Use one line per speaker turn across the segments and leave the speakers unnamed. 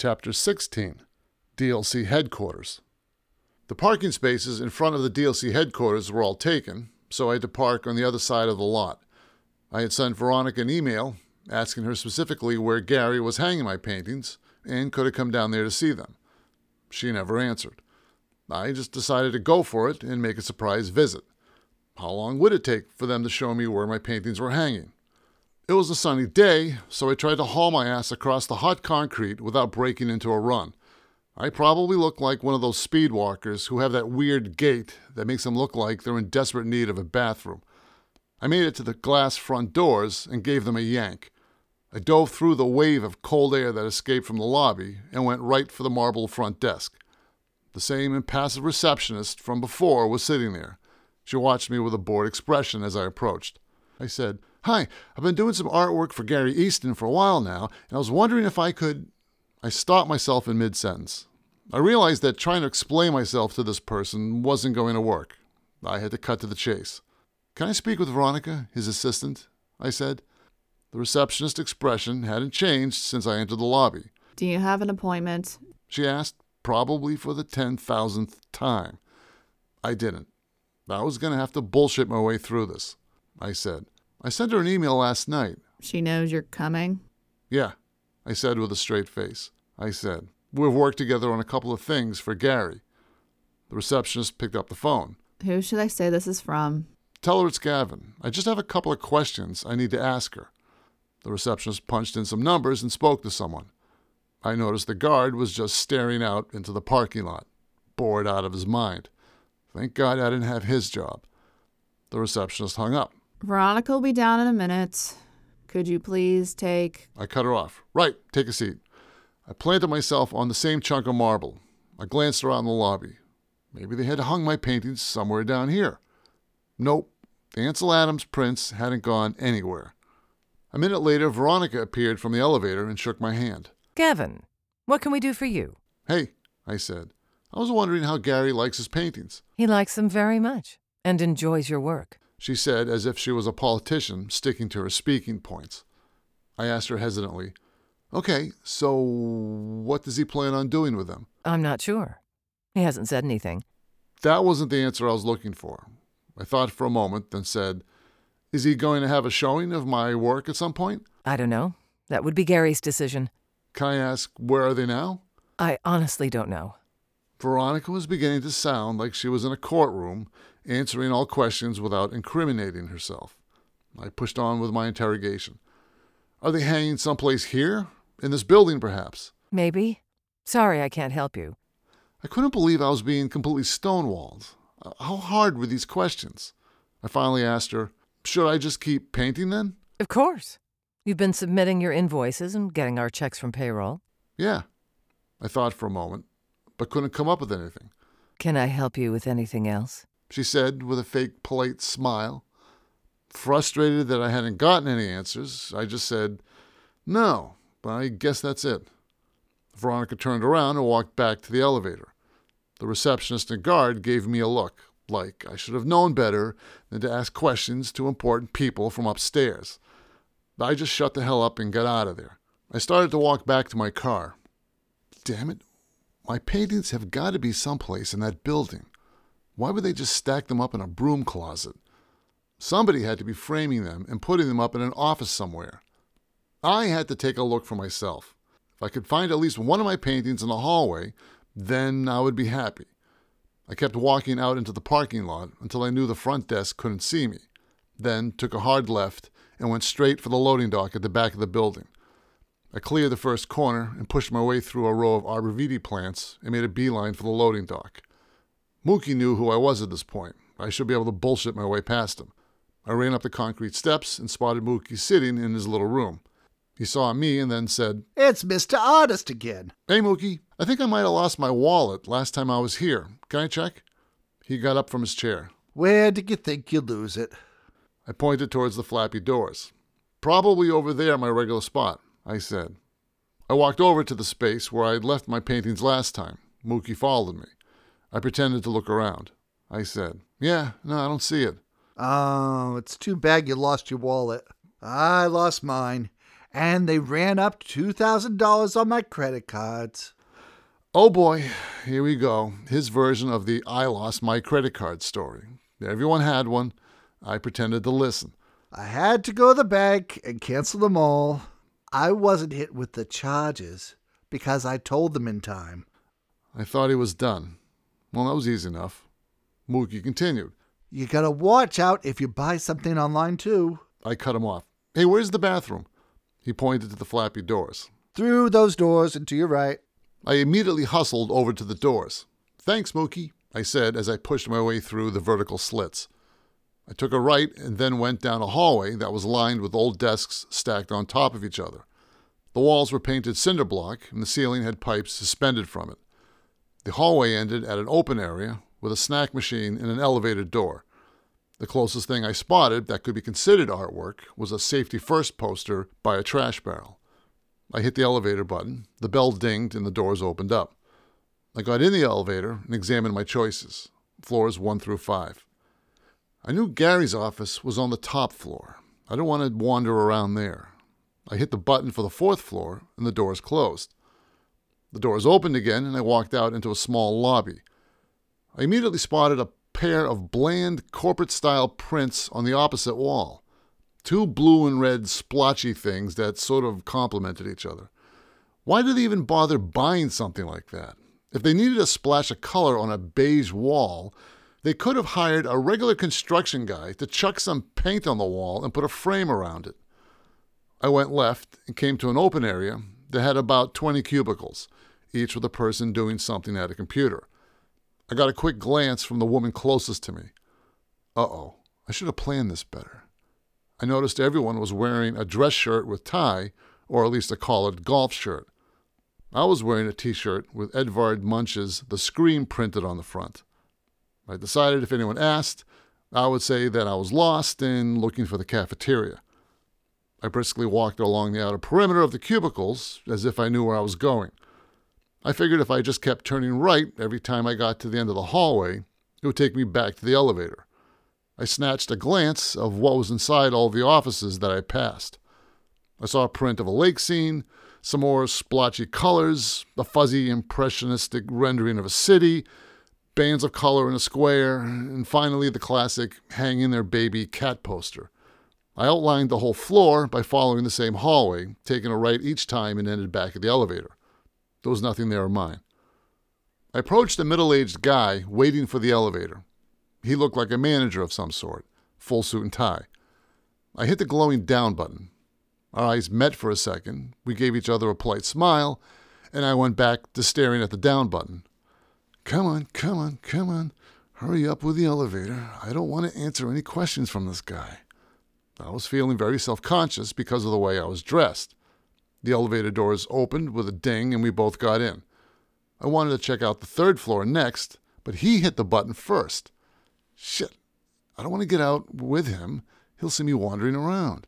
Chapter 16 DLC Headquarters. The parking spaces in front of the DLC headquarters were all taken, so I had to park on the other side of the lot. I had sent Veronica an email asking her specifically where Gary was hanging my paintings and could have come down there to see them. She never answered. I just decided to go for it and make a surprise visit. How long would it take for them to show me where my paintings were hanging? It was a sunny day, so I tried to haul my ass across the hot concrete without breaking into a run. I probably looked like one of those speed walkers who have that weird gait that makes them look like they're in desperate need of a bathroom. I made it to the glass front doors and gave them a yank. I dove through the wave of cold air that escaped from the lobby and went right for the marble front desk. The same impassive receptionist from before was sitting there. She watched me with a bored expression as I approached. I said, Hi, I've been doing some artwork for Gary Easton for a while now, and I was wondering if I could. I stopped myself in mid sentence. I realized that trying to explain myself to this person wasn't going to work. I had to cut to the chase. Can I speak with Veronica, his assistant? I said. The receptionist's expression hadn't changed since I entered the lobby.
Do you have an appointment?
She asked, probably for the 10,000th time. I didn't. I was going to have to bullshit my way through this. I said. I sent her an email last night.
She knows you're coming?
Yeah, I said with a straight face. I said, We've worked together on a couple of things for Gary. The receptionist picked up the phone.
Who should I say this is from?
Tell her it's Gavin. I just have a couple of questions I need to ask her. The receptionist punched in some numbers and spoke to someone. I noticed the guard was just staring out into the parking lot, bored out of his mind. Thank God I didn't have his job. The receptionist hung up.
Veronica will be down in a minute. Could you please take.
I cut her off. Right, take a seat. I planted myself on the same chunk of marble. I glanced around the lobby. Maybe they had hung my paintings somewhere down here. Nope, the Ansel Adams prints hadn't gone anywhere. A minute later, Veronica appeared from the elevator and shook my hand.
Gavin, what can we do for you?
Hey, I said. I was wondering how Gary likes his paintings.
He likes them very much and enjoys your work.
She said, as if she was a politician sticking to her speaking points. I asked her hesitantly, Okay, so what does he plan on doing with them?
I'm not sure. He hasn't said anything.
That wasn't the answer I was looking for. I thought for a moment, then said, Is he going to have a showing of my work at some point?
I don't know. That would be Gary's decision.
Can I ask, where are they now?
I honestly don't know.
Veronica was beginning to sound like she was in a courtroom, answering all questions without incriminating herself. I pushed on with my interrogation. Are they hanging someplace here? In this building, perhaps?
Maybe. Sorry I can't help you.
I couldn't believe I was being completely stonewalled. How hard were these questions? I finally asked her, Should I just keep painting then?
Of course. You've been submitting your invoices and getting our checks from payroll.
Yeah. I thought for a moment, but couldn't come up with anything.
Can I help you with anything else?
She said with a fake polite smile. Frustrated that I hadn't gotten any answers, I just said, No, but I guess that's it. Veronica turned around and walked back to the elevator. The receptionist and guard gave me a look, like I should have known better than to ask questions to important people from upstairs. But I just shut the hell up and got out of there. I started to walk back to my car. Damn it, my paintings have got to be someplace in that building. Why would they just stack them up in a broom closet? Somebody had to be framing them and putting them up in an office somewhere. I had to take a look for myself. If I could find at least one of my paintings in the hallway, then I would be happy. I kept walking out into the parking lot until I knew the front desk couldn't see me, then took a hard left and went straight for the loading dock at the back of the building. I cleared the first corner and pushed my way through a row of arborvitae plants and made a beeline for the loading dock. Mookie knew who I was at this point. I should be able to bullshit my way past him. I ran up the concrete steps and spotted Mookie sitting in his little room. He saw me and then said,
It's Mr. Artist again.
Hey, Mookie, I think I might have lost my wallet last time I was here. Can I check? He got up from his chair.
Where did you think you'd lose it?
I pointed towards the flappy doors. Probably over there, my regular spot, I said. I walked over to the space where I had left my paintings last time. Mookie followed me. I pretended to look around. I said, Yeah, no, I don't see it.
Oh, it's too bad you lost your wallet. I lost mine. and they ran up $2,000 on my credit cards.
Oh boy, here we go. His version of the I lost my credit card story. Everyone had one. I pretended to listen.
I had to go to the bank and cancel them all. I wasn't hit with the charges because I told them in time.
I thought he was done. Well, that was easy enough. Mookie continued.
You gotta watch out if you buy something online too.
I cut him off. Hey, where's the bathroom? He pointed to the flappy doors.
Through those doors and to your right.
I immediately hustled over to the doors. Thanks, Mookie, I said as I pushed my way through the vertical slits. I took a right and then went down a hallway that was lined with old desks stacked on top of each other. The walls were painted cinder block and the ceiling had pipes suspended from it. The hallway ended at an open area with a snack machine and an elevated door. The closest thing I spotted that could be considered artwork was a safety first poster by a trash barrel. I hit the elevator button, the bell dinged, and the doors opened up. I got in the elevator and examined my choices floors one through five. I knew Gary's office was on the top floor. I didn't want to wander around there. I hit the button for the fourth floor, and the doors closed. The doors opened again, and I walked out into a small lobby. I immediately spotted a pair of bland corporate style prints on the opposite wall. Two blue and red splotchy things that sort of complemented each other. Why did they even bother buying something like that? If they needed a splash of color on a beige wall, they could have hired a regular construction guy to chuck some paint on the wall and put a frame around it. I went left and came to an open area that had about 20 cubicles, each with a person doing something at a computer. I got a quick glance from the woman closest to me. Uh oh, I should have planned this better. I noticed everyone was wearing a dress shirt with tie, or at least a collared golf shirt. I was wearing a t shirt with Edvard Munch's The Scream printed on the front. I decided if anyone asked, I would say that I was lost and looking for the cafeteria. I briskly walked along the outer perimeter of the cubicles as if I knew where I was going. I figured if I just kept turning right every time I got to the end of the hallway, it would take me back to the elevator. I snatched a glance of what was inside all the offices that I passed. I saw a print of a lake scene, some more splotchy colors, a fuzzy impressionistic rendering of a city, bands of color in a square, and finally the classic hang in there baby cat poster. I outlined the whole floor by following the same hallway, taking a right each time and ended back at the elevator. There was nothing there of mine. I approached a middle aged guy waiting for the elevator. He looked like a manager of some sort, full suit and tie. I hit the glowing down button. Our eyes met for a second. We gave each other a polite smile, and I went back to staring at the down button. Come on, come on, come on. Hurry up with the elevator. I don't want to answer any questions from this guy. I was feeling very self conscious because of the way I was dressed. The elevator doors opened with a ding and we both got in. I wanted to check out the third floor next, but he hit the button first. Shit, I don't want to get out with him. He'll see me wandering around.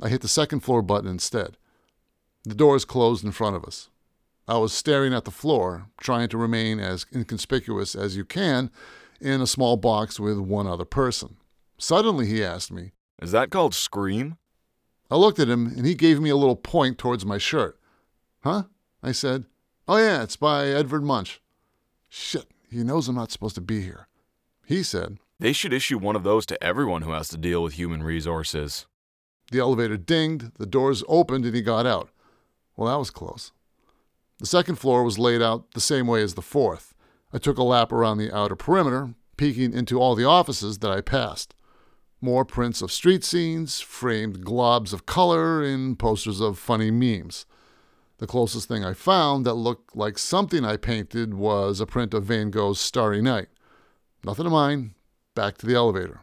I hit the second floor button instead. The doors closed in front of us. I was staring at the floor, trying to remain as inconspicuous as you can in a small box with one other person. Suddenly, he asked me,
Is that called Scream?
I looked at him and he gave me a little point towards my shirt. Huh? I said. Oh, yeah, it's by Edvard Munch. Shit, he knows I'm not supposed to be here. He said,
They should issue one of those to everyone who has to deal with human resources.
The elevator dinged, the doors opened, and he got out. Well, that was close. The second floor was laid out the same way as the fourth. I took a lap around the outer perimeter, peeking into all the offices that I passed. More prints of street scenes, framed globs of color, and posters of funny memes. The closest thing I found that looked like something I painted was a print of Van Gogh's Starry Night. Nothing of mine. Back to the elevator.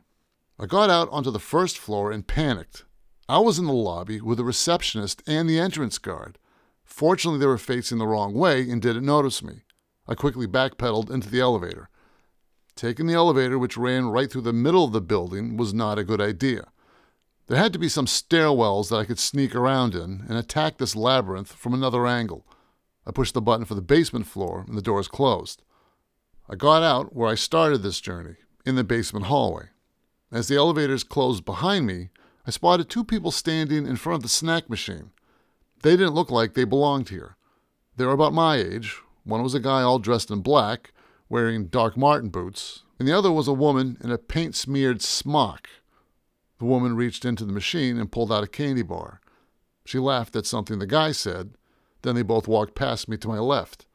I got out onto the first floor and panicked. I was in the lobby with the receptionist and the entrance guard. Fortunately, they were facing the wrong way and didn't notice me. I quickly backpedaled into the elevator. Taking the elevator, which ran right through the middle of the building, was not a good idea. There had to be some stairwells that I could sneak around in and attack this labyrinth from another angle. I pushed the button for the basement floor and the doors closed. I got out where I started this journey, in the basement hallway. As the elevators closed behind me, I spotted two people standing in front of the snack machine. They didn't look like they belonged here. They were about my age. One was a guy all dressed in black, wearing Doc Martin boots, and the other was a woman in a paint smeared smock. The woman reached into the machine and pulled out a candy bar. She laughed at something the guy said. Then they both walked past me to my left.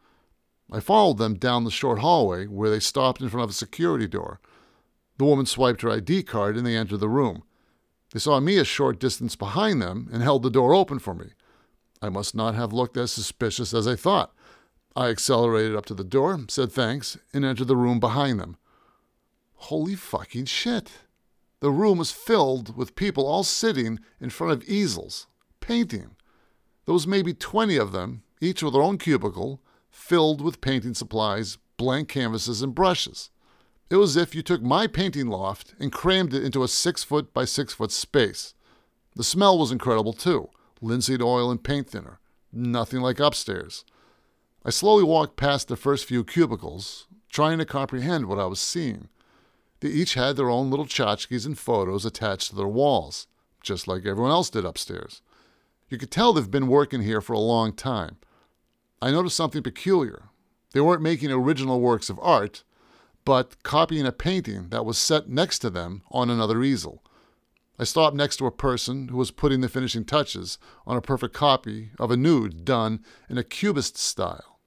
I followed them down the short hallway where they stopped in front of a security door. The woman swiped her ID card and they entered the room. They saw me a short distance behind them and held the door open for me. I must not have looked as suspicious as I thought. I accelerated up to the door, said thanks, and entered the room behind them. Holy fucking shit! The room was filled with people all sitting in front of easels, painting. There was maybe 20 of them, each with their own cubicle, filled with painting supplies, blank canvases, and brushes. It was as if you took my painting loft and crammed it into a six foot by six foot space. The smell was incredible too linseed oil and paint thinner. Nothing like upstairs. I slowly walked past the first few cubicles, trying to comprehend what I was seeing. They each had their own little tchotchkes and photos attached to their walls, just like everyone else did upstairs. You could tell they've been working here for a long time. I noticed something peculiar. They weren't making original works of art, but copying a painting that was set next to them on another easel. I stopped next to a person who was putting the finishing touches on a perfect copy of a nude done in a cubist style.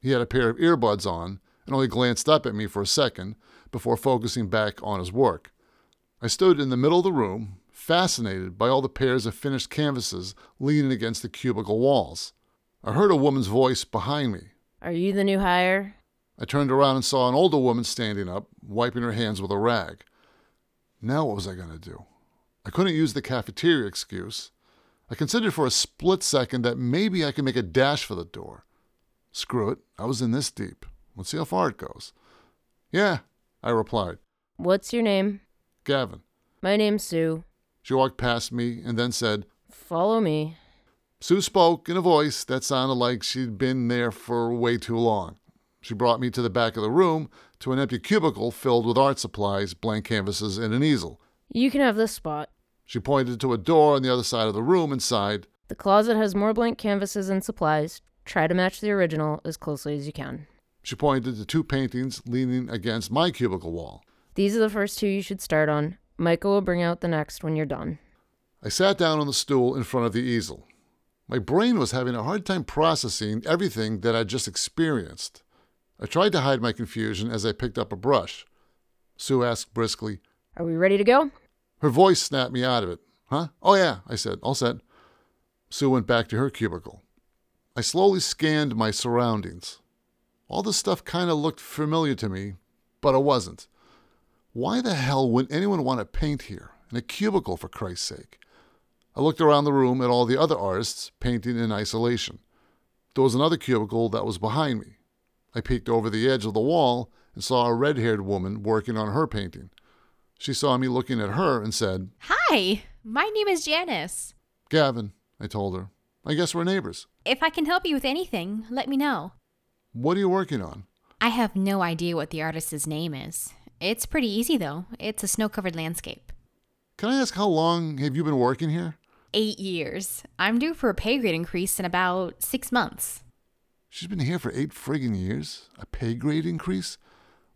He had a pair of earbuds on and only glanced up at me for a second before focusing back on his work. I stood in the middle of the room, fascinated by all the pairs of finished canvases leaning against the cubicle walls. I heard a woman's voice behind me.
Are you the new hire?
I turned around and saw an older woman standing up, wiping her hands with a rag. Now what was I going to do? I couldn't use the cafeteria excuse. I considered for a split second that maybe I could make a dash for the door. Screw it, I was in this deep. Let's see how far it goes. Yeah, I replied.
What's your name?
Gavin.
My name's Sue.
She walked past me and then said,
Follow me.
Sue spoke in a voice that sounded like she'd been there for way too long. She brought me to the back of the room to an empty cubicle filled with art supplies, blank canvases, and an easel.
You can have this spot.
She pointed to a door on the other side of the room and sighed,
The closet has more blank canvases and supplies. Try to match the original as closely as you can.
She pointed to two paintings leaning against my cubicle wall.
These are the first two you should start on. Michael will bring out the next when you're done.
I sat down on the stool in front of the easel. My brain was having a hard time processing everything that I'd just experienced. I tried to hide my confusion as I picked up a brush. Sue asked briskly,
Are we ready to go?
Her voice snapped me out of it. Huh? Oh, yeah, I said, all set. Sue went back to her cubicle. I slowly scanned my surroundings. All this stuff kind of looked familiar to me, but it wasn't. Why the hell would anyone want to paint here, in a cubicle, for Christ's sake? I looked around the room at all the other artists painting in isolation. There was another cubicle that was behind me. I peeked over the edge of the wall and saw a red haired woman working on her painting. She saw me looking at her and said,
Hi, my name is Janice.
Gavin, I told her. I guess we're neighbors.
If I can help you with anything, let me know.
What are you working on?
I have no idea what the artist's name is. It's pretty easy though. It's a snow covered landscape.
Can I ask how long have you been working here?
Eight years. I'm due for a pay grade increase in about six months.
She's been here for eight friggin' years? A pay grade increase?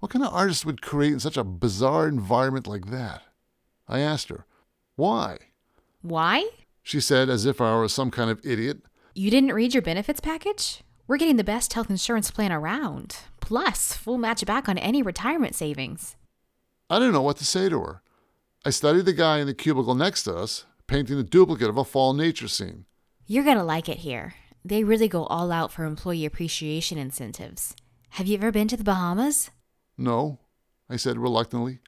What kind of artist would create in such a bizarre environment like that? I asked her, Why?
Why?
She said, as if I were some kind of idiot.
You didn't read your benefits package? We're getting the best health insurance plan around, plus full match back on any retirement savings.
I didn't know what to say to her. I studied the guy in the cubicle next to us, painting a duplicate of a fall nature scene.
You're gonna like it here. They really go all out for employee appreciation incentives. Have you ever been to the Bahamas?
No, I said reluctantly.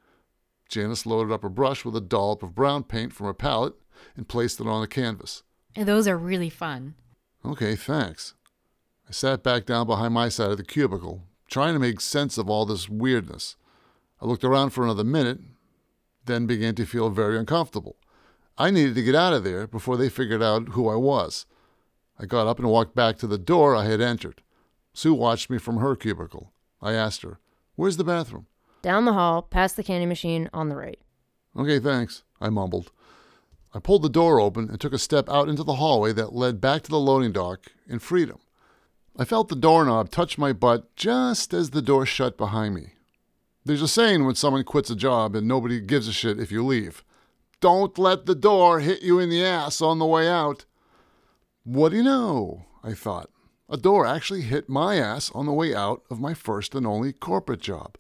Janice loaded up a brush with a dollop of brown paint from her palette and placed it on the canvas.
Those are really fun.
Okay, thanks. I sat back down behind my side of the cubicle, trying to make sense of all this weirdness. I looked around for another minute, then began to feel very uncomfortable. I needed to get out of there before they figured out who I was. I got up and walked back to the door I had entered. Sue watched me from her cubicle. I asked her, Where's the bathroom?
Down the hall, past the candy machine, on the right.
Okay, thanks, I mumbled. I pulled the door open and took a step out into the hallway that led back to the loading dock in freedom. I felt the doorknob touch my butt just as the door shut behind me. There's a saying when someone quits a job and nobody gives a shit if you leave don't let the door hit you in the ass on the way out. What do you know? I thought. A door actually hit my ass on the way out of my first and only corporate job.